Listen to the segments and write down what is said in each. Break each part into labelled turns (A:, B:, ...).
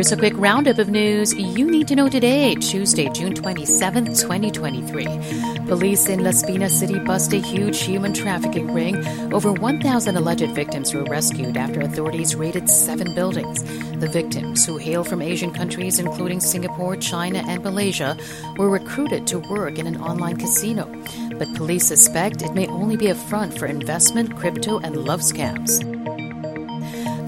A: Here's a quick roundup of news you need to know today, Tuesday, June 27, 2023. Police in Las Piñas City bust a huge human trafficking ring. Over 1,000 alleged victims were rescued after authorities raided seven buildings. The victims, who hail from Asian countries including Singapore, China, and Malaysia, were recruited to work in an online casino. But police suspect it may only be a front for investment, crypto, and love scams.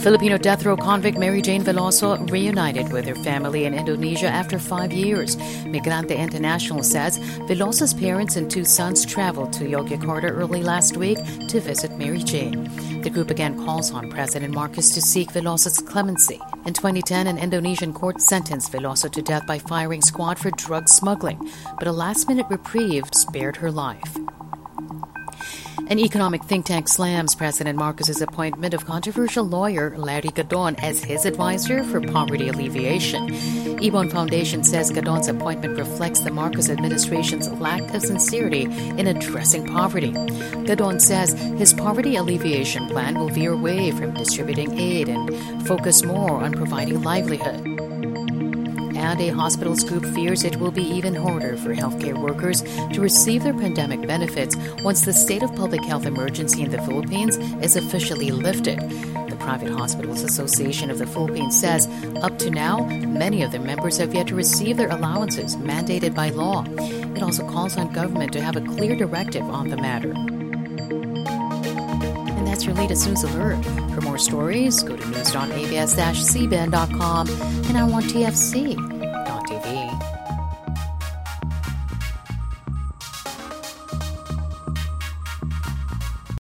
A: Filipino death row convict Mary Jane Veloso reunited with her family in Indonesia after five years. Migrante International says Veloso's parents and two sons traveled to Yogyakarta early last week to visit Mary Jane. The group again calls on President Marcos to seek Veloso's clemency. In 2010, an Indonesian court sentenced Veloso to death by firing squad for drug smuggling, but a last minute reprieve spared her life. An economic think tank slams President Marcos's appointment of controversial lawyer Larry Gadon as his advisor for poverty alleviation. IBON Foundation says Gadon's appointment reflects the Marcos administration's lack of sincerity in addressing poverty. Gadon says his poverty alleviation plan will veer away from distributing aid and focus more on providing livelihood and a hospitals group fears it will be even harder for healthcare workers to receive their pandemic benefits once the state of public health emergency in the Philippines is officially lifted. The Private Hospitals Association of the Philippines says up to now, many of their members have yet to receive their allowances mandated by law. It also calls on government to have a clear directive on the matter. Your latest news alert. For more stories, go to news.abs-cbn.com and iWantTFC